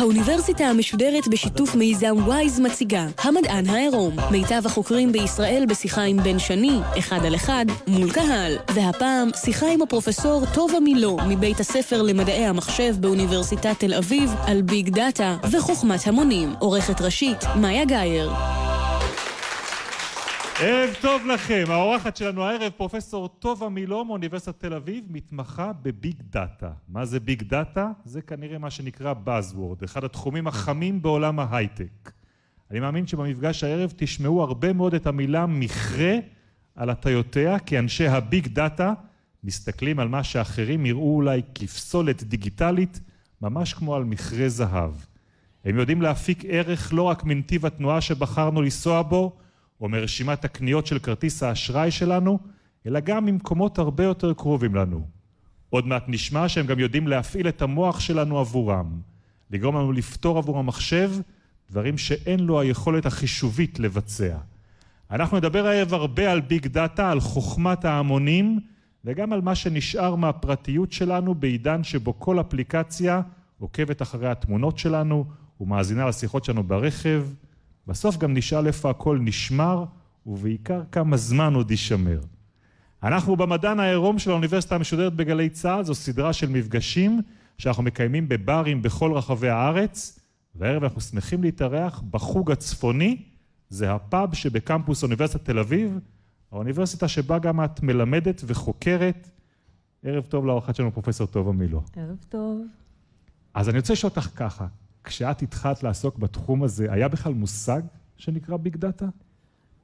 האוניברסיטה המשודרת בשיתוף מיזם וויז מציגה המדען העירום מיטב החוקרים בישראל בשיחה עם בן שני, אחד על אחד, מול קהל. והפעם שיחה עם הפרופסור טובה מילוא מבית הספר למדעי המחשב באוניברסיטת תל אביב על big data וחוכמת המונים. עורכת ראשית מאיה גאייר ערב טוב לכם, האורחת שלנו הערב פרופסור טובה מילוא מאוניברסיטת תל אביב, מתמחה ב big data. מה זה big data? זה כנראה מה שנקרא Buzzword, אחד התחומים החמים בעולם ההייטק. אני מאמין שבמפגש הערב תשמעו הרבה מאוד את המילה מכרה על הטיותיה, כי אנשי הביג דאטה מסתכלים על מה שאחרים יראו אולי כפסולת דיגיטלית, ממש כמו על מכרה זהב. הם יודעים להפיק ערך לא רק מנתיב התנועה שבחרנו לנסוע בו, או מרשימת הקניות של כרטיס האשראי שלנו, אלא גם ממקומות הרבה יותר קרובים לנו. עוד מעט נשמע שהם גם יודעים להפעיל את המוח שלנו עבורם, לגרום לנו לפתור עבור המחשב דברים שאין לו היכולת החישובית לבצע. אנחנו נדבר הערב הרבה על ביג דאטה, על חוכמת ההמונים, וגם על מה שנשאר מהפרטיות שלנו בעידן שבו כל אפליקציה עוקבת אחרי התמונות שלנו ומאזינה לשיחות שלנו ברכב. בסוף גם נשאל איפה הכל נשמר, ובעיקר כמה זמן עוד יישמר. אנחנו במדען העירום של האוניברסיטה המשודרת בגלי צה"ל, זו סדרה של מפגשים שאנחנו מקיימים בברים בכל רחבי הארץ, והערב אנחנו שמחים להתארח בחוג הצפוני, זה הפאב שבקמפוס אוניברסיטת תל אביב, האוניברסיטה שבה גם את מלמדת וחוקרת. ערב טוב לאורחת שלנו, פרופסור טובה מילוא. ערב טוב. אז אני רוצה לשאול אותך ככה, כשאת התחלת לעסוק בתחום הזה, היה בכלל מושג שנקרא big data?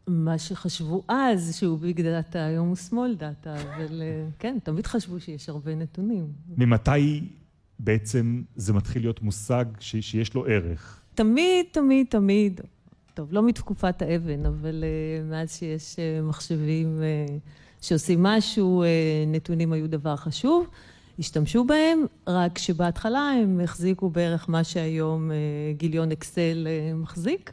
מה שחשבו אז שהוא big data, היום הוא small data, אבל אה, כן, תמיד חשבו שיש הרבה נתונים. ממתי בעצם זה מתחיל להיות מושג ש- שיש לו ערך? תמיד, תמיד, תמיד, טוב, לא מתקופת האבן, אבל uh, מאז שיש uh, מחשבים uh, שעושים משהו, uh, נתונים היו דבר חשוב. השתמשו בהם, רק שבהתחלה הם החזיקו בערך מה שהיום גיליון אקסל מחזיק.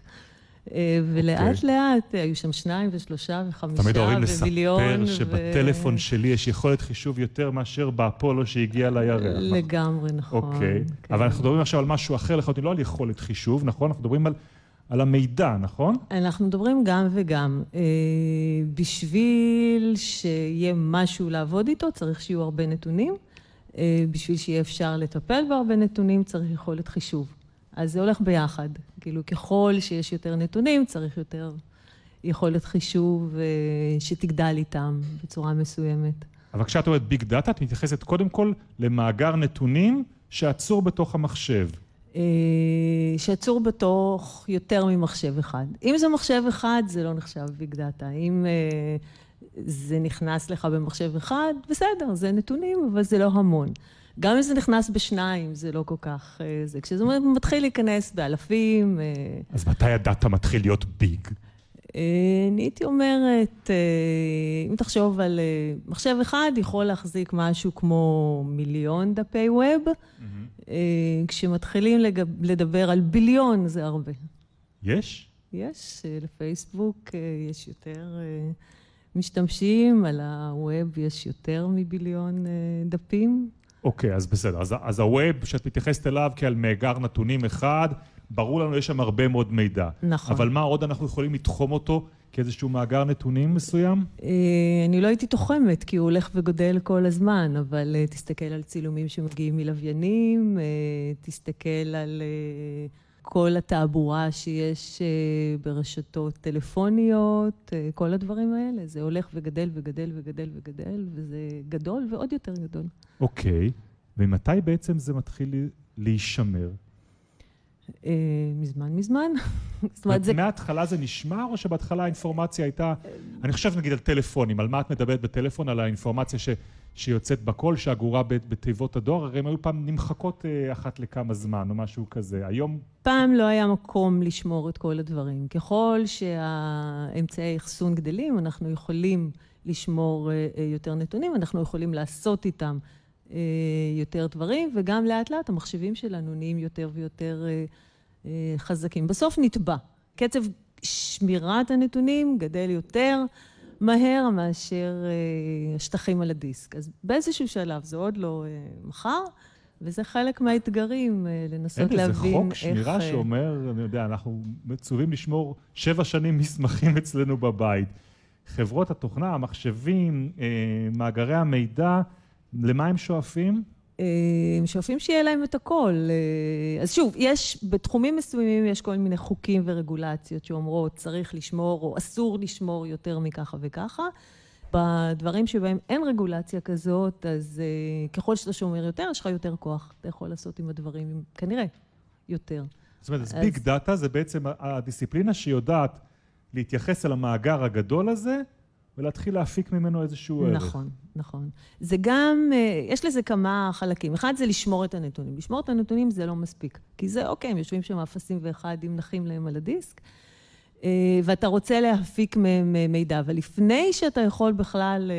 ולאט okay. לאט היו שם שניים ושלושה וחמישה ומיליון. תמיד אוהבים לספר שבטלפון ו... שלי יש יכולת חישוב יותר מאשר באפולו שהגיע לירח. לגמרי, נכון. אוקיי, okay. כן. אבל אנחנו מדברים עכשיו על משהו אחר לחלוטין, לא על יכולת חישוב, נכון? אנחנו מדברים על, על המידע, נכון? אנחנו מדברים גם וגם. בשביל שיהיה משהו לעבוד איתו, צריך שיהיו הרבה נתונים. בשביל שיהיה אפשר לטפל בהרבה נתונים צריך יכולת חישוב. אז זה הולך ביחד. כאילו ככל שיש יותר נתונים צריך יותר יכולת חישוב שתגדל איתם בצורה מסוימת. אבל כשאת אומרת big data את מתייחסת קודם כל למאגר נתונים שעצור בתוך המחשב. שעצור בתוך יותר ממחשב אחד. אם זה מחשב אחד זה לא נחשב big data. אם זה נכנס לך במחשב אחד, בסדר, זה נתונים, אבל זה לא המון. גם אם זה נכנס בשניים, זה לא כל כך... זה כשזה מתחיל להיכנס באלפים... אז מתי הדאטה מתחיל להיות ביג? אני הייתי אומרת, אם תחשוב על מחשב אחד, יכול להחזיק משהו כמו מיליון דפי ווב, כשמתחילים לדבר על ביליון זה הרבה. יש? יש, לפייסבוק יש יותר... משתמשים, על הווב יש יותר מביליון דפים. אוקיי, אז בסדר. אז, אז הווב שאת מתייחסת אליו כעל מאגר נתונים אחד, ברור לנו, יש שם הרבה מאוד מידע. נכון. אבל מה עוד אנחנו יכולים לתחום אותו כאיזשהו מאגר נתונים מסוים? אני לא הייתי תוחמת, כי הוא הולך וגודל כל הזמן, אבל תסתכל על צילומים שמגיעים מלוויינים, תסתכל על... כל התעבורה שיש ברשתות טלפוניות, כל הדברים האלה. זה הולך וגדל וגדל וגדל וגדל, וזה גדול ועוד יותר גדול. אוקיי, ומתי בעצם זה מתחיל להישמר? מזמן מזמן. זאת אומרת, זה... מההתחלה זה נשמר, או שבהתחלה האינפורמציה הייתה... אני חושב נגיד על טלפונים, על מה את מדברת בטלפון, על האינפורמציה ש... שיוצאת בקול, שאגורה בתיבות הדואר, הרי הם היו פעם נמחקות אחת לכמה זמן, או משהו כזה. היום... פעם לא היה מקום לשמור את כל הדברים. ככל שהאמצעי האחסון גדלים, אנחנו יכולים לשמור יותר נתונים, אנחנו יכולים לעשות איתם יותר דברים, וגם לאט לאט המחשבים שלנו נהיים יותר ויותר חזקים. בסוף נטבע. קצב שמירת הנתונים גדל יותר, מהר מאשר אה, השטחים על הדיסק. אז באיזשהו שלב, זה עוד לא אה, מחר, וזה חלק מהאתגרים, אה, לנסות להבין איך... אין איזה חוק שמירה שאומר, אני יודע, אנחנו מצווים לשמור שבע שנים מסמכים אצלנו בבית. חברות התוכנה, המחשבים, מאגרי המידע, למה הם שואפים? הם שואפים שיהיה להם את הכל. אז שוב, יש, בתחומים מסוימים יש כל מיני חוקים ורגולציות שאומרות צריך לשמור או אסור לשמור יותר מככה וככה. בדברים שבהם אין רגולציה כזאת, אז ככל שאתה שומר יותר, יש לך יותר כוח. אתה יכול לעשות עם הדברים, כנראה, יותר. זאת אומרת, אז ביג דאטה זה בעצם הדיסציפלינה שיודעת להתייחס אל המאגר הגדול הזה ולהתחיל להפיק ממנו איזשהו ערך. נכון, נכון. זה גם, אה, יש לזה כמה חלקים. אחד זה לשמור את הנתונים. לשמור את הנתונים זה לא מספיק. כי זה, אוקיי, הם יושבים שם אפסים ואחדים נחים להם על הדיסק, ואתה רוצה להפיק מהם אה, מידע. אבל לפני שאתה יכול בכלל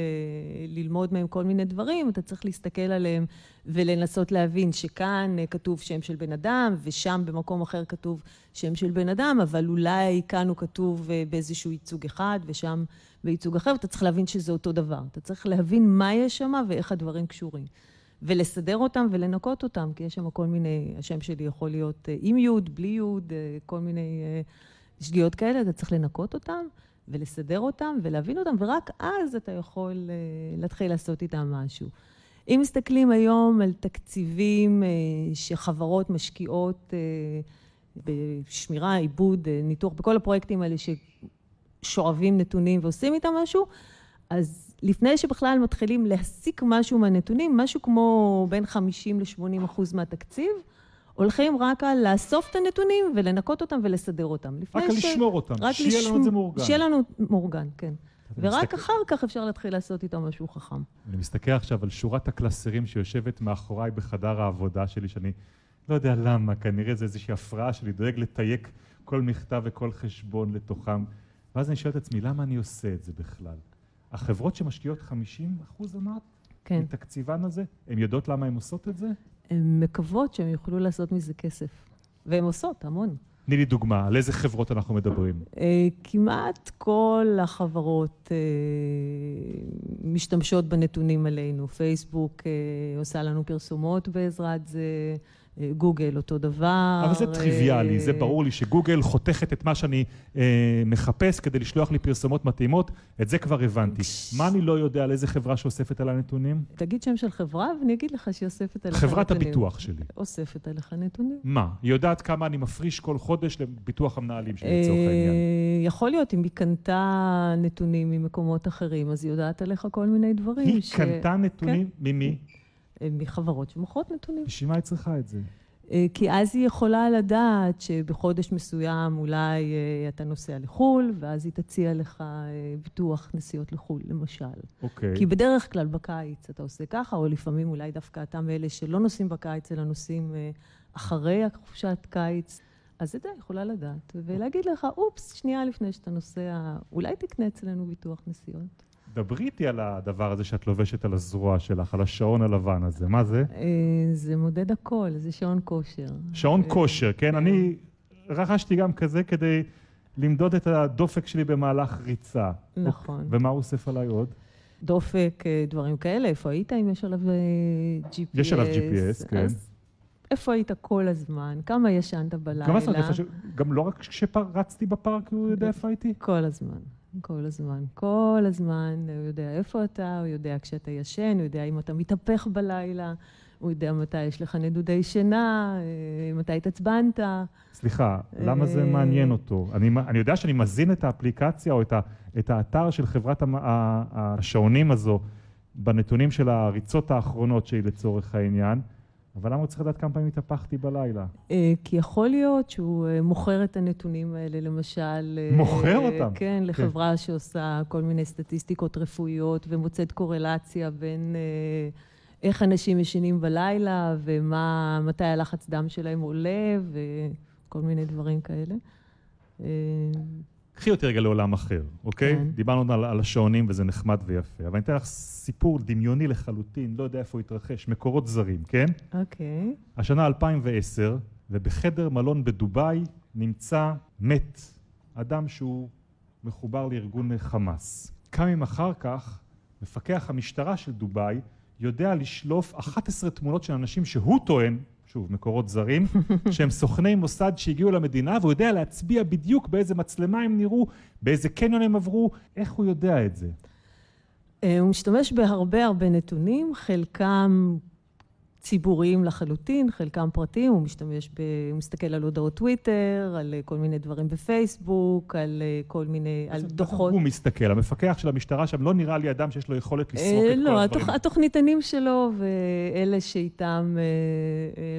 ללמוד מהם כל מיני דברים, אתה צריך להסתכל עליהם ולנסות להבין שכאן כתוב שם של בן אדם, ושם במקום אחר כתוב שם של בן אדם, אבל אולי כאן הוא כתוב באיזשהו ייצוג אחד, ושם בייצוג אחר, ואתה צריך להבין שזה אותו דבר. אתה צריך להבין מה יש שם ואיך הדברים קשורים. ולסדר אותם ולנקות אותם, כי יש שם כל מיני, השם שלי יכול להיות אה, עם יוד, בלי יוד, אה, כל מיני אה, שגיאות כאלה, אתה צריך לנקות אותם ולסדר אותם ולהבין אותם, ורק אז אתה יכול להתחיל לעשות איתם משהו. אם מסתכלים היום על תקציבים שחברות משקיעות בשמירה, עיבוד, ניתוח, בכל הפרויקטים האלה שואבים נתונים ועושים איתם משהו, אז לפני שבכלל מתחילים להסיק משהו מהנתונים, משהו כמו בין 50 ל-80 אחוז מהתקציב, הולכים רק על לאסוף את הנתונים ולנקות אותם ולסדר אותם. רק ש... לשמור אותם, רק שיהיה לשמ... לנו את זה מאורגן. שיהיה לנו מאורגן, כן. ורק מסתכל... אחר כך אפשר להתחיל לעשות איתו משהו חכם. אני מסתכל עכשיו על שורת הקלסרים שיושבת מאחוריי בחדר העבודה שלי, שאני לא יודע למה, כנראה זה איזושהי הפרעה שלי, דואג לתייק כל מכתב וכל חשבון לתוכם. ואז אני שואל את עצמי, למה אני עושה את זה בכלל? החברות שמשקיעות 50 אחוז אמרת? כן. מתקציבן הזה, הן יודעות למה הן עושות את זה? הן מקוות שהן יוכלו לעשות מזה כסף. והן עושות, המון. תני לי דוגמה, על איזה חברות אנחנו מדברים? אה, כמעט כל החברות אה, משתמשות בנתונים עלינו. פייסבוק אה, עושה לנו פרסומות בעזרת זה. גוגל אותו דבר. אבל זה טריוויאלי, זה ברור לי שגוגל חותכת את מה שאני אה, מחפש כדי לשלוח לי פרסומות מתאימות, את זה כבר הבנתי. מה אני לא יודע על איזה חברה שאוספת על הנתונים? תגיד שם של חברה ואני אגיד לך שהיא אוספת עליך נתונים. חברת הביטוח שלי. אוספת עליך נתונים. מה? היא יודעת כמה אני מפריש כל חודש לביטוח המנהלים שלי לצורך אה, העניין. יכול להיות, אם היא קנתה נתונים ממקומות אחרים, אז היא יודעת עליך כל מיני דברים. היא קנתה נתונים? כן. ממי? אה, מחברות שמוכרות נתונים. בשביל מה היא צריכה את זה? אה, כי אז היא יכולה לדעת שבחודש מסוים אולי אה, אתה נוסע לחו"ל, ואז היא תציע לך ביטוח נסיעות לחו"ל, למשל. אוקיי. כי בדרך כלל בקיץ אתה עושה ככה, או לפעמים אולי דווקא אתה מאלה שלא נוסעים בקיץ, אלא נוסעים אחרי החופשת קיץ. אז את זה יכולה לדעת, ולהגיד לך, אופס, שנייה לפני שאתה נוסע, אולי תקנה אצלנו ביטוח נסיעות. דברי איתי על הדבר הזה שאת לובשת על הזרוע שלך, על השעון הלבן הזה, מה זה? אה, זה מודד הכל, זה שעון כושר. שעון אה, כושר, כן? כן? אני רכשתי גם כזה כדי למדוד את הדופק שלי במהלך ריצה. נכון. ומה הוא אוסף עליי עוד? דופק, אה, דברים כאלה, איפה היית, אם יש עליו GPS? יש עליו GPS, כן. איפה היית כל הזמן? כמה ישנת בלילה? גם, גם לא רק כשרצתי בפארק הוא יודע איפה הייתי? כל הזמן. כל הזמן. כל הזמן הוא יודע איפה אתה, הוא יודע כשאתה ישן, הוא יודע אם אתה מתהפך בלילה, הוא יודע מתי יש לך נדודי שינה, אה, מתי התעצבנת. סליחה, למה זה מעניין אותו? אני, אני יודע שאני מזין את האפליקציה או את, ה, את האתר של חברת השעונים הזו בנתונים של הריצות האחרונות שלי לצורך העניין. אבל למה הוא צריך לדעת כמה פעמים התהפכתי בלילה? אה, כי יכול להיות שהוא אה, מוכר את הנתונים האלה, למשל... אה, מוכר אותם? כן, כן, לחברה שעושה כל מיני סטטיסטיקות רפואיות ומוצאת קורלציה בין איך אנשים ישנים בלילה ומתי הלחץ דם שלהם עולה וכל מיני דברים כאלה. קחי אותי רגע לעולם אחר, אוקיי? כן. דיברנו על, על השעונים וזה נחמד ויפה, אבל אני אתן לך סיפור דמיוני לחלוטין, לא יודע איפה הוא התרחש, מקורות זרים, כן? אוקיי. השנה 2010, ובחדר מלון בדובאי נמצא מת, אדם שהוא מחובר לארגון חמאס. כמה ימים אחר כך, מפקח המשטרה של דובאי יודע לשלוף 11 תמונות של אנשים שהוא טוען, שוב, מקורות זרים, שהם סוכני מוסד שהגיעו למדינה, והוא יודע להצביע בדיוק באיזה מצלמה הם נראו, באיזה קניון הם עברו, איך הוא יודע את זה? אה, הוא משתמש בהרבה הרבה נתונים, חלקם ציבוריים לחלוטין, חלקם פרטיים, הוא משתמש ב... הוא מסתכל על הודעות טוויטר, על כל מיני דברים בפייסבוק, על כל מיני... על דוחות. הוא מסתכל, המפקח של המשטרה שם לא נראה לי אדם שיש לו יכולת לסרוק את כל לא, הדברים. לא, התוכניתנים שלו ואלה שאיתם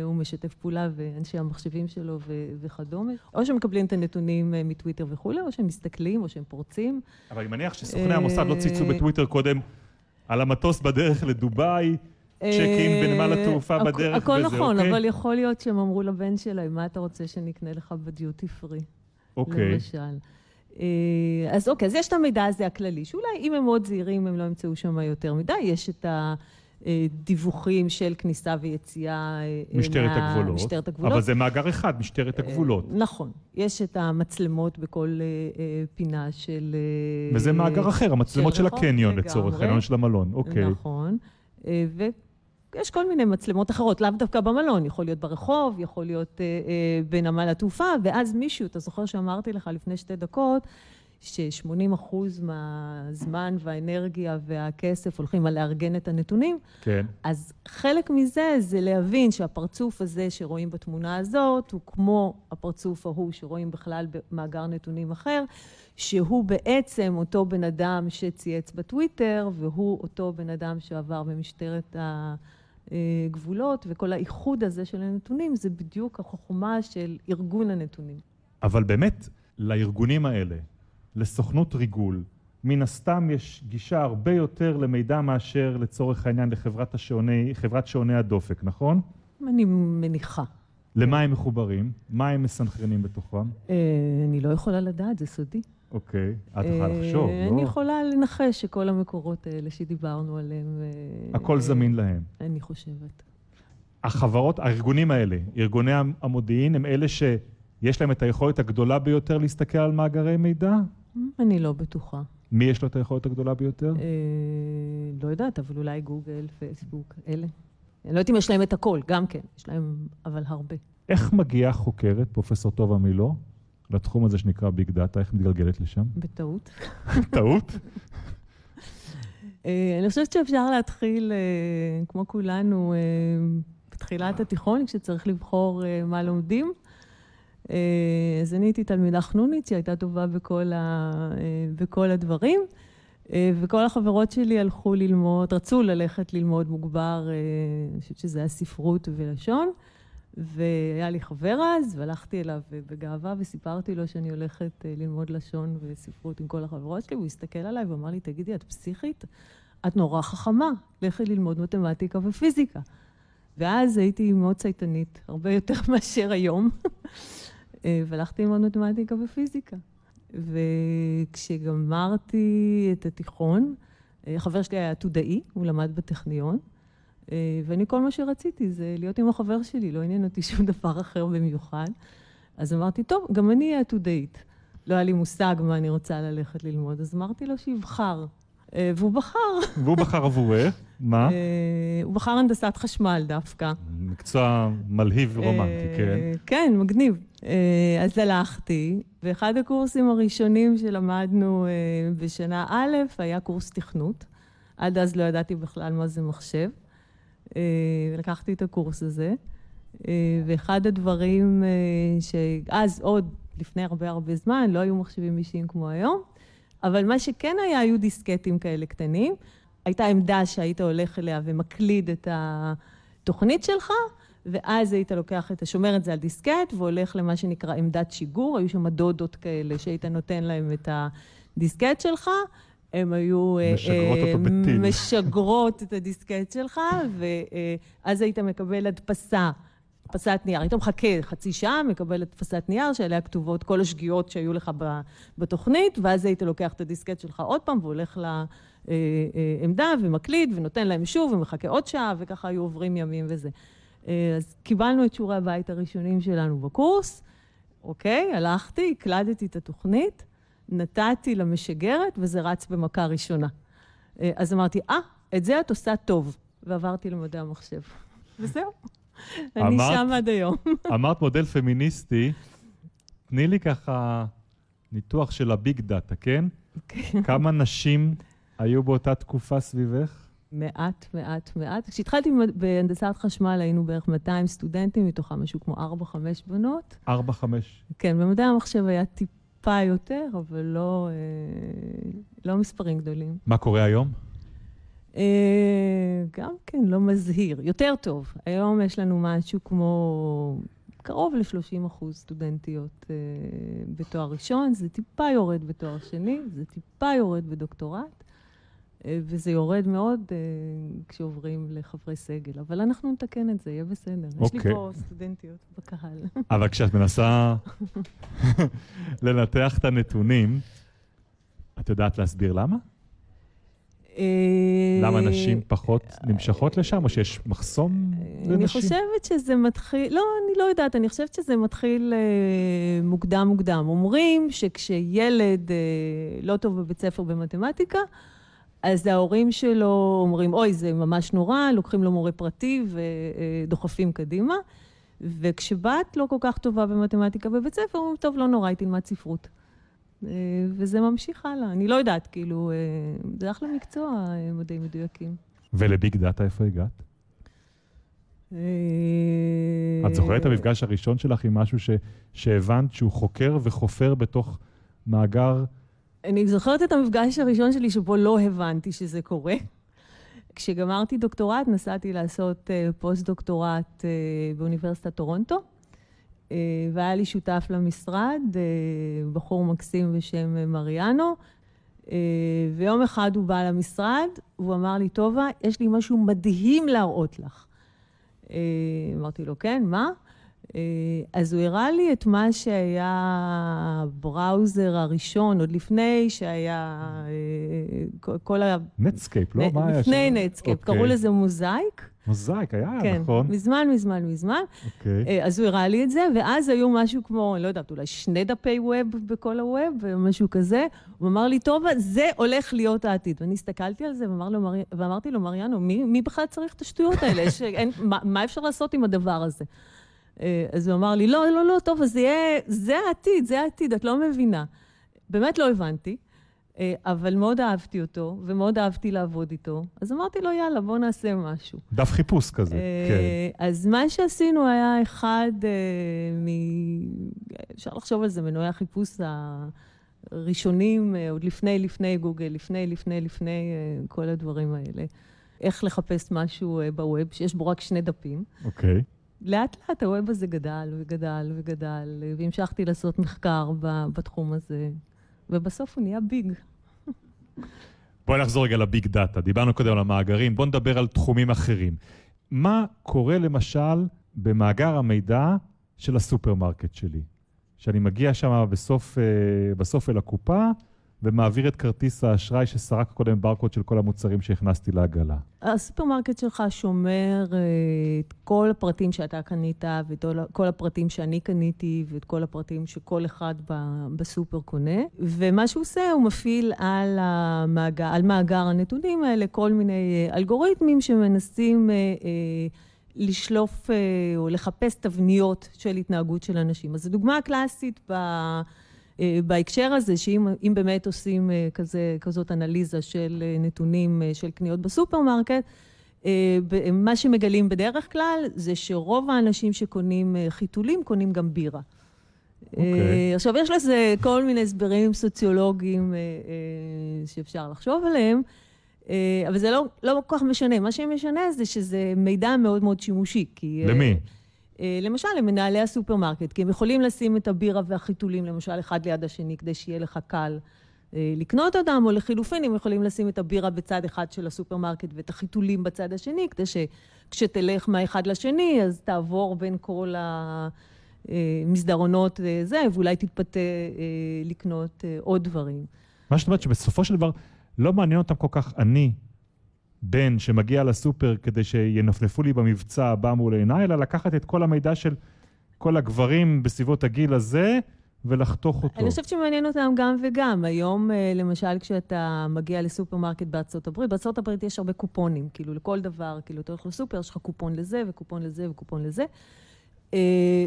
הוא משתף פעולה ואנשי המחשבים שלו וכדומה. או שמקבלים את הנתונים מטוויטר וכולי, או שהם מסתכלים, או שהם פורצים. אבל אני מניח שסוכני המוסד לא צייצו בטוויטר קודם על המטוס בדרך לדובאי. צ'ק אין בנמל התעופה בדרך וזה, הכל נכון, אוקיי? אבל יכול להיות שהם אמרו לבן שלהם, מה אתה רוצה שנקנה לך בדיוטי פרי? אוקיי. למשל. אז אוקיי, אז יש את המידע הזה הכללי, שאולי אם הם מאוד זהירים הם לא ימצאו שם יותר מדי, יש את הדיווחים של כניסה ויציאה משטרת הגבולות. משטרת הגבולות. אבל זה מאגר אחד, משטרת הגבולות. נכון. יש את המצלמות בכל פינה של... וזה מאגר אחר, המצלמות של הקניון לצורך העניין של המלון, אוקיי. נכון. ויש כל מיני מצלמות אחרות, לאו דווקא במלון, יכול להיות ברחוב, יכול להיות אה, אה, בנמל התעופה, ואז מישהו, אתה זוכר שאמרתי לך לפני שתי דקות, ש-80 אחוז מהזמן והאנרגיה והכסף הולכים על לארגן את הנתונים. כן. אז חלק מזה זה להבין שהפרצוף הזה שרואים בתמונה הזאת, הוא כמו הפרצוף ההוא שרואים בכלל במאגר נתונים אחר, שהוא בעצם אותו בן אדם שצייץ בטוויטר, והוא אותו בן אדם שעבר במשטרת הגבולות, וכל האיחוד הזה של הנתונים זה בדיוק החוכמה של ארגון הנתונים. אבל באמת, לארגונים האלה, לסוכנות ריגול, מן הסתם יש גישה הרבה יותר למידע מאשר לצורך העניין לחברת השעוני, חברת שעוני הדופק, נכון? אני מניחה. למה הם מחוברים? מה הם מסנכרנים בתוכם? אני לא יכולה לדעת, זה סודי. אוקיי, את יכולה לחשוב, לא? אני יכולה לנחש שכל המקורות האלה שדיברנו עליהם... הכל זמין להם. אני חושבת. החברות, הארגונים האלה, ארגוני המודיעין, הם אלה שיש להם את היכולת הגדולה ביותר להסתכל על מאגרי מידע? אני לא בטוחה. מי יש לו את היכולת הגדולה ביותר? לא יודעת, אבל אולי גוגל, פייסבוק, אלה. אני לא יודעת אם יש להם את הכל, גם כן, יש להם, אבל הרבה. איך מגיעה חוקרת, פרופסור טובה מילו, לתחום הזה שנקרא ביג דאטה, איך מתגלגלת לשם? בטעות. טעות? אני חושבת שאפשר להתחיל, כמו כולנו, בתחילת התיכון, כשצריך לבחור מה לומדים. אז אני הייתי תלמידה חנונית שהייתה טובה בכל, ה, בכל הדברים, וכל החברות שלי הלכו ללמוד, רצו ללכת ללמוד מוגבר, אני חושבת שזה היה ספרות ולשון, והיה לי חבר אז, והלכתי אליו בגאווה וסיפרתי לו שאני הולכת ללמוד לשון וספרות עם כל החברות שלי, והוא הסתכל עליי ואמר לי, תגידי, את פסיכית? את נורא חכמה, לכי ללמוד מתמטיקה ופיזיקה. ואז הייתי מאוד צייתנית, הרבה יותר מאשר היום. והלכתי ללמוד מתמטיקה ופיזיקה. וכשגמרתי את התיכון, החבר שלי היה עתודאי, הוא למד בטכניון, ואני כל מה שרציתי זה להיות עם החבר שלי, לא עניין אותי שום דבר אחר במיוחד. אז אמרתי, טוב, גם אני אהיה עתודאית. לא היה לי מושג מה אני רוצה ללכת ללמוד, אז אמרתי לו שיבחר. והוא בחר. והוא בחר עבורך? מה? הוא בחר הנדסת חשמל דווקא. מקצוע מלהיב ורומנטי, כן. כן, מגניב. אז הלכתי, ואחד הקורסים הראשונים שלמדנו בשנה א' היה קורס תכנות. עד אז לא ידעתי בכלל מה זה מחשב. לקחתי את הקורס הזה, ואחד הדברים שאז, עוד לפני הרבה הרבה זמן, לא היו מחשבים אישיים כמו היום, אבל מה שכן היה, היו דיסקטים כאלה קטנים. הייתה עמדה שהיית הולך אליה ומקליד את התוכנית שלך, ואז היית לוקח את, שומר את זה על דיסקט, והולך למה שנקרא עמדת שיגור. היו שם דודות כאלה שהיית נותן להם את הדיסקט שלך. הם היו משגרות אותו בטיל. משגרות את הדיסקט שלך, ואז היית מקבל הדפסה, הדפסת נייר. היית מחכה חצי שעה, מקבל הדפסת נייר, שעליה כתובות כל השגיאות שהיו לך בתוכנית, ואז היית לוקח את הדיסקט שלך עוד פעם, והולך לעמדה ומקליד, ונותן להם שוב, ומחכה עוד שעה, וככה היו עוברים ימים וזה. אז קיבלנו את שיעורי הבית הראשונים שלנו בקורס, אוקיי, הלכתי, הקלדתי את התוכנית, נתתי למשגרת וזה רץ במכה ראשונה. אה, אז אמרתי, אה, את זה את עושה טוב. ועברתי למדעי המחשב. וזהו. אני שם עד היום. אמרת מודל פמיניסטי, תני לי ככה ניתוח של הביג דאטה, כן? כן. כמה נשים היו באותה תקופה סביבך? מעט, מעט, מעט. כשהתחלתי בהנדסת חשמל היינו בערך 200 סטודנטים, מתוכם משהו כמו 4-5 בנות. 4-5. כן, במדעי המחשב היה טיפה יותר, אבל לא, אה, לא מספרים גדולים. מה קורה היום? אה, גם כן, לא מזהיר. יותר טוב. היום יש לנו משהו כמו קרוב ל-30 אחוז סטודנטיות אה, בתואר ראשון, זה טיפה יורד בתואר שני, זה טיפה יורד בדוקטורט. אה, וזה יורד מאוד uh, כשעוברים לחברי סגל. אבל אנחנו נתקן את זה, יהיה בסדר. Okay. יש לי אוקיי. פה סטודנטיות בקהל. אבל כשאת מנסה לנתח את הנתונים, את יודעת להסביר למה? אה, למה נשים פחות נמשכות לשם, או שיש מחסום לנשים? אני חושבת שזה מתחיל, לא, אני לא יודעת, אני חושבת שזה מתחיל מוקדם מוקדם. אומרים שכשילד לא טוב בבית ספר במתמטיקה, אז ההורים שלו אומרים, אוי, זה ממש נורא, לוקחים לו מורה פרטי ודוחפים קדימה. וכשבת לא כל כך טובה במתמטיקה בבית ספר, אומרים, טוב, לא נורא, היא תלמד ספרות. אה, וזה ממשיך הלאה. אני לא יודעת, כאילו, אה, זה אחלה מקצוע, אה, מדעים מדויקים. ולביג דאטה איפה הגעת? את זוכרת את המפגש הראשון שלך עם משהו שהבנת שהוא חוקר וחופר בתוך מאגר אני זוכרת את המפגש הראשון שלי שבו לא הבנתי שזה קורה. כשגמרתי דוקטורט, נסעתי לעשות אה, פוסט-דוקטורט אה, באוניברסיטת טורונטו, אה, והיה לי שותף למשרד, בחור מקסים בשם מריאנו, ויום אחד הוא בא למשרד, והוא אמר לי, טובה, יש לי משהו מדהים להראות לך. אמרתי לו, כן, מה? אה, אז הוא הראה לי את מה שהיה ה browser הראשון, עוד לפני שהיה אה, כל ה... נטסקייפ, לא? מה היה שם? לפני נטסקייפ. קראו לזה מוזאיק. מוזאיק, היה, כן, נכון. כן, מזמן, מזמן, מזמן. אוקיי. אה, אז הוא הראה לי את זה, ואז היו משהו כמו, אני לא יודעת, אולי שני דפי web בכל ה web, משהו כזה. הוא אמר לי, טוב, זה הולך להיות העתיד. ואני הסתכלתי על זה ואמר לו, ואמרתי לו, מריאנו, מי, מי בכלל צריך את השטויות האלה? שאין, מה, מה אפשר לעשות עם הדבר הזה? אה, אז הוא אמר לי, לא, לא, לא, טוב, אז זה יהיה, זה העתיד, זה העתיד, את לא מבינה. באמת לא הבנתי, אה, אבל מאוד אהבתי אותו, ומאוד אהבתי לעבוד איתו. אז אמרתי לו, יאללה, בוא נעשה משהו. דף חיפוש כזה, אה, כן. אז מה שעשינו היה אחד מ... אפשר לחשוב על זה, מנועי החיפוש הראשונים, עוד לפני, לפני גוגל, לפני, לפני, לפני כל הדברים האלה. איך לחפש משהו בווב, שיש בו רק שני דפים. אוקיי. Okay. לאט לאט הווב הזה גדל וגדל וגדל, והמשכתי לעשות מחקר בתחום הזה, ובסוף הוא נהיה big. בואי נחזור רגע ל big data. דיברנו קודם על המאגרים, בואו נדבר על תחומים אחרים. מה קורה למשל במאגר המידע של הסופרמרקט שלי? שאני מגיע שם בסוף, אה, בסוף אל הקופה, ומעביר את כרטיס האשראי שסרק קודם ברקוד של כל המוצרים שהכנסתי לעגלה. הסופרמרקט שלך שומר אה, את כל הפרטים שאתה קנית, ואת כל הפרטים שאני קניתי, ואת כל הפרטים שכל אחד בסופר קונה. ומה שהוא עושה, הוא מפעיל על, המאגר, על מאגר הנתונים האלה כל מיני אה, אלגוריתמים שמנסים... אה, לשלוף או לחפש תבניות של התנהגות של אנשים. אז זו דוגמה קלאסית ב... אה, בהקשר הזה, שאם באמת עושים אה, כזה, כזאת אנליזה של אה, נתונים של קניות בסופרמרקט, מה שמגלים בדרך כלל זה שרוב האנשים שקונים חיתולים קונים גם בירה. Okay. אוקיי. עכשיו, יש לזה כל מיני הסברים סוציולוגיים שאפשר לחשוב עליהם, אבל זה לא, לא כל כך משנה. מה שמשנה זה שזה מידע מאוד מאוד שימושי. כי, למי? אה, למשל, למנהלי הסופרמרקט, כי הם יכולים לשים את הבירה והחיתולים, למשל, אחד ליד השני, כדי שיהיה לך קל אה, לקנות אותם, או לחילופין, הם יכולים לשים את הבירה בצד אחד של הסופרמרקט ואת החיתולים בצד השני, כדי שכשתלך מהאחד לשני, אז תעבור בין כל המסדרונות אה, זה, ואולי תתפתה לקנות עוד דברים. מה זאת אומרת שבסופו של דבר לא מעניין אותם כל כך אני, בן שמגיע לסופר כדי שינפנפו לי במבצע הבא מול עיניי, אלא לקחת את כל המידע של כל הגברים בסביבות הגיל הזה, ולחתוך אותו. אני חושבת שמעניין אותם גם וגם. היום, אה, למשל, כשאתה מגיע לסופרמרקט בארצות הברית, בארצות הברית יש הרבה קופונים, כאילו, לכל דבר, כאילו, אתה הולך לסופר, יש לך קופון לזה, וקופון לזה, וקופון לזה. אה,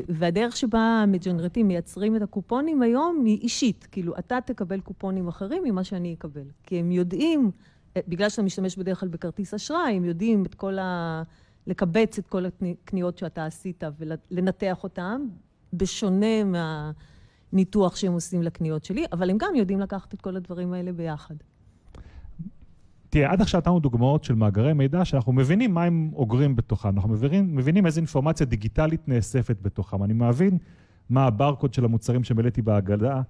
והדרך שבה המג'נרטים מייצרים את הקופונים היום היא אישית. כאילו, אתה תקבל קופונים אחרים ממה שאני אקבל. כי הם יודעים, בגלל שאתה משתמש בדרך כלל בכרטיס אשראי, הם יודעים את כל ה... לקבץ את כל הקניות שאתה עשית ולנתח אותן, בשונה מהניתוח שהם עושים לקניות שלי, אבל הם גם יודעים לקחת את כל הדברים האלה ביחד. תראה, עד עכשיו נתנו דוגמאות של מאגרי מידע שאנחנו מבינים מה הם אוגרים בתוכם, אנחנו מבינים, מבינים איזה אינפורמציה דיגיטלית נאספת בתוכם. אני מבין מה הברקוד של המוצרים שמילאתי בהגדה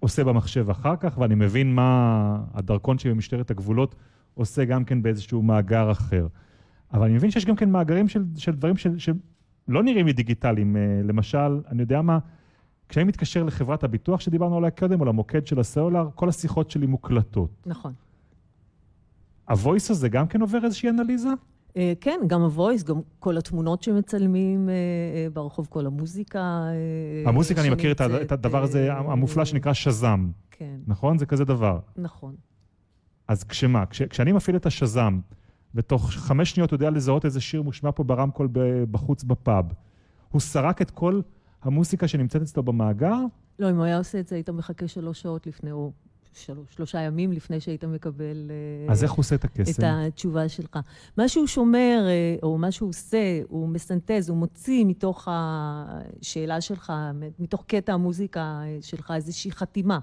עושה במחשב אחר כך, ואני מבין מה הדרכון שלי במשטרת הגבולות עושה גם כן באיזשהו מאגר אחר. אבל אני מבין שיש גם כן מאגרים של, של דברים של, שלא נראים לי דיגיטליים. אה, למשל, אני יודע מה, כשאני מתקשר לחברת הביטוח שדיברנו עליה קודם, או למוקד של הסלולר, כל השיחות שלי מוקלטות. נכון. הוויס הזה גם כן עובר איזושהי אנליזה? Uh, כן, גם הוויס, גם כל התמונות שמצלמים uh, uh, ברחוב, כל המוזיקה. המוזיקה, אני מכיר את, הדבר הזה המופלא שנקרא שזם. כן. נכון? זה כזה דבר. נכון. אז כשמה? כש, כשאני מפעיל את השזם, ותוך חמש שניות הוא יודע לזהות איזה שיר מושמע פה ברמקול בחוץ בפאב, הוא סרק את כל המוזיקה שנמצאת אצלו במאגר? לא, אם הוא היה עושה את זה, היית מחכה שלוש שעות לפני, או שלוש, שלושה ימים לפני שהיית מקבל... אה, אז איך הוא עושה את הקסם? את התשובה שלך. מה שהוא שומר, אה, או מה שהוא עושה, הוא מסנטז, הוא מוציא מתוך השאלה שלך, מתוך קטע המוזיקה אה, שלך, איזושהי חתימה.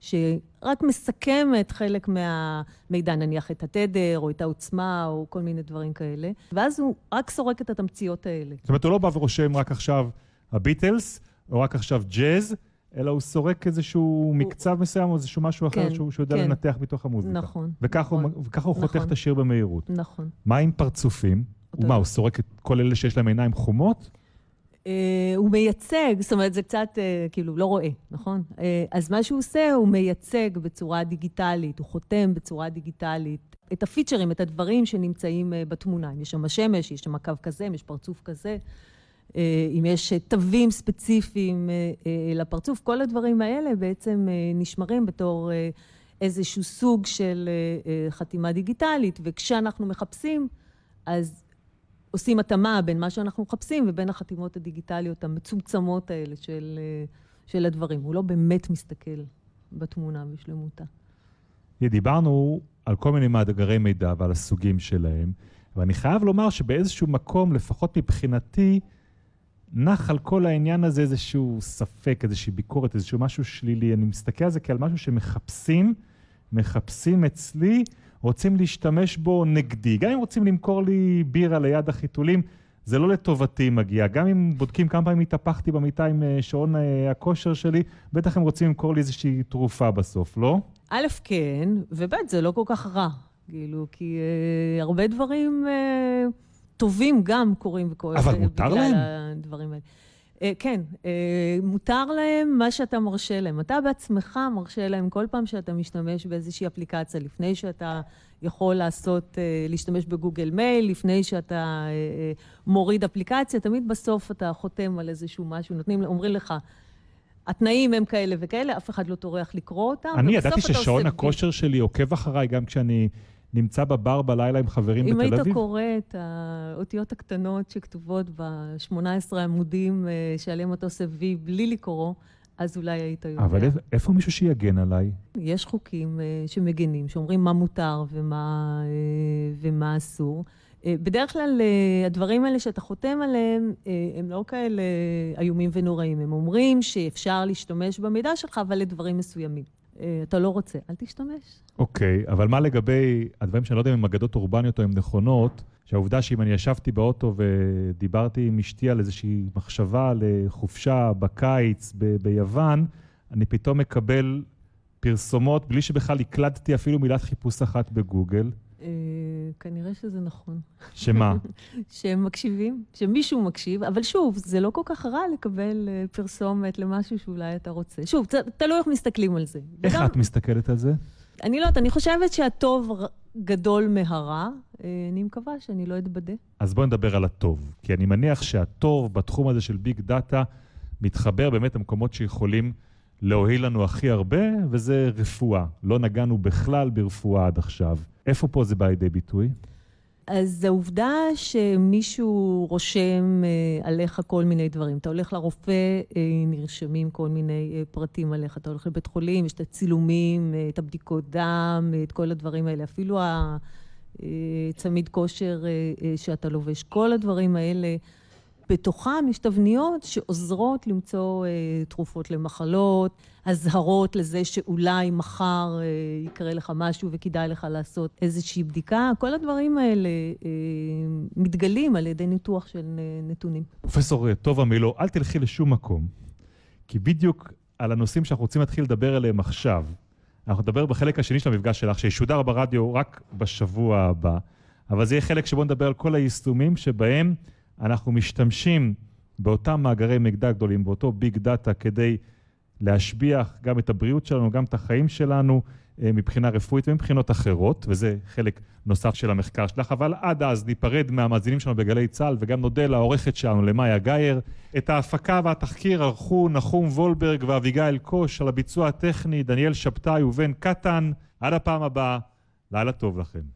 שרק מסכמת חלק מהמידע, נניח את התדר, או את העוצמה, או כל מיני דברים כאלה, ואז הוא רק סורק את התמציות האלה. זאת אומרת, הוא לא בא ורושם רק עכשיו הביטלס, או רק עכשיו ג'אז, אלא הוא סורק איזשהו הוא... מקצב מסוים, או איזשהו משהו אחר כן, שהוא, שהוא יודע כן. לנתח מתוך המוזיקה. נכון. וככה נכון, הוא, וככה הוא נכון, חותך את השיר במהירות. נכון. מה עם פרצופים? ומה, הוא סורק את כל אלה שיש להם עיניים חומות? אה, הוא מייצג, זאת אומרת, זה קצת אה, כאילו לא רואה, נכון? אה, אז מה שהוא עושה, הוא מייצג בצורה דיגיטלית, הוא חותם בצורה דיגיטלית את הפיצ'רים, את הדברים שנמצאים בתמונה. אם יש שם שמש, יש שם קו כזה, אם יש פרצוף כזה, אם יש תווים ספציפיים לפרצוף, כל הדברים האלה בעצם נשמרים בתור איזשהו סוג של חתימה דיגיטלית, וכשאנחנו מחפשים, אז עושים התאמה בין מה שאנחנו מחפשים ובין החתימות הדיגיטליות המצומצמות האלה של, אה, של הדברים. הוא לא באמת מסתכל בתמונה בשלמותה. דיברנו על כל מיני מאגרי מידע ועל הסוגים שלהם, ואני חייב לומר שבאיזשהו מקום, לפחות מבחינתי, נח על כל העניין הזה איזשהו ספק, איזושהי ביקורת, איזשהו משהו שלילי. אני מסתכל על זה כעל משהו שמחפשים, מחפשים אצלי רוצים להשתמש בו נגדי. גם אם רוצים למכור לי בירה ליד החיתולים, זה לא לטובתי מגיע. גם אם בודקים כמה פעמים התהפכתי במיטה עם אה, שעון אה, הכושר שלי, בטח הם רוצים למכור לי איזושהי תרופה בסוף, לא? א', כן, וב', זה לא כל כך רע. כאילו, כי אה, הרבה דברים אה, טובים גם קורים וקורים. אבל מותר להם? בגלל הדברים האלה. אה, כן, אה, מותר להם מה שאתה מרשה להם. אתה בעצמך מרשה להם כל פעם שאתה משתמש באיזושהי אפליקציה, לפני שאתה יכול לעשות, אה, להשתמש בגוגל מייל, לפני שאתה מוריד אפליקציה, תמיד בסוף אתה חותם על איזשהו משהו, נותנים, אומרים לך, התנאים הם כאלה וכאלה, אף אחד לא טורח לקרוא אותם. אני ידעתי ששעון הכושר שלי עוקב אחריי גם כשאני נמצא בבר בלילה עם חברים בתל אביב? אם היית קורא את האותיות הקטנות שכתובות ב-18 עמודים אה, שעליהם אתה עושה וי בלי לקרוא, אז אולי היית יודע. אבל איפה מישהו שיגן עליי? יש חוקים אה, שמגנים, שאומרים מה מותר ומה, אה, ומה אסור. בדרך כלל הדברים האלה שאתה חותם עליהם הם לא כאלה איומים ונוראים. הם אומרים שאפשר להשתמש במידע שלך, אבל לדברים מסוימים. אה, אתה לא רוצה, אל תשתמש. אוקיי, okay, אבל מה לגבי הדברים שאני לא יודע אם הם אגדות אורבניות או הן נכונות, שהעובדה שאם אני ישבתי באוטו ודיברתי עם אשתי על איזושהי מחשבה לחופשה בקיץ ב- ביוון, אני פתאום מקבל פרסומות בלי שבכלל הקלדתי אפילו מילת חיפוש אחת בגוגל. אה, כנראה שזה נכון. שמה? שהם מקשיבים, שמישהו מקשיב, אבל שוב, זה לא כל כך רע לקבל אה, פרסומת למשהו שאולי אתה רוצה. שוב, תלוי איך מסתכלים על זה. איך וגם, את מסתכלת על זה? אני לא יודעת, אני חושבת שהטוב גדול מהרע. אה, אני מקווה שאני לא אתבדה. אז בואי נדבר על הטוב. כי אני מניח שהטוב בתחום הזה של ביג דאטה מתחבר באמת למקומות שיכולים להועיל לנו הכי הרבה, וזה רפואה. לא נגענו בכלל ברפואה עד עכשיו. איפה פה זה בא לידי ביטוי? אז העובדה שמישהו רושם אה, עליך כל מיני דברים. אתה הולך לרופא, אה, נרשמים כל מיני אה, פרטים עליך. אתה הולך לבית חולים, יש את הצילומים, את הבדיקות דם, את כל הדברים האלה. אפילו הצמיד כושר שאתה לובש. כל הדברים האלה בתוכם יש תבניות שעוזרות למצוא אה, תרופות למחלות, אזהרות לזה שאולי מחר אה, יקרה לך משהו וכדאי לך לעשות איזושהי בדיקה. כל הדברים האלה אה, מתגלים על ידי ניתוח של אה, נתונים. פרופסור טובה מילו, אל תלכי לשום מקום, כי בדיוק על הנושאים שאנחנו רוצים להתחיל לדבר עליהם עכשיו, אנחנו נדבר בחלק השני של המפגש שלך, שישודר ברדיו רק בשבוע הבא, אבל זה יהיה חלק שבו נדבר על כל היישומים שבהם... אנחנו משתמשים באותם מאגרי מידע גדולים, באותו big data, כדי להשביח גם את הבריאות שלנו, גם את החיים שלנו, אה, מבחינה רפואית ומבחינות אחרות, וזה חלק נוסף של המחקר שלך. אבל עד אז ניפרד מהמאזינים שלנו בגלי צה"ל, וגם נודה לעורכת שלנו, למאיה גאייר. את ההפקה והתחקיר ערכו נחום וולברג ואביגיל קוש, על הביצוע הטכני, דניאל שבתאי ובן קטן. עד הפעם הבאה, לילה טוב לכם.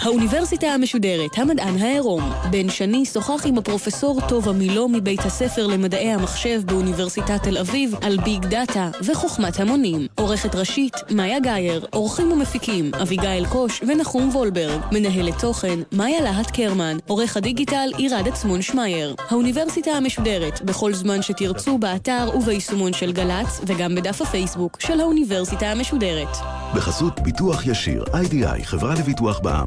האוניברסיטה המשודרת, המדען העירום. בן שני שוחח עם הפרופסור טובה מילוא מבית הספר למדעי המחשב באוניברסיטת תל אביב על big data וחוכמת המונים. עורכת ראשית, מאיה גאייר, עורכים ומפיקים, אביגיל קוש ונחום וולברג. מנהלת תוכן, מאיה להט קרמן. עורך הדיגיטל, עירד עצמון שמייר. האוניברסיטה המשודרת, בכל זמן שתרצו, באתר וביישומון של גל"צ, וגם בדף הפייסבוק של האוניברסיטה המשודרת. בחסות ביטוח ישיר, איי-די-איי, חברה לביטוח בע"מ.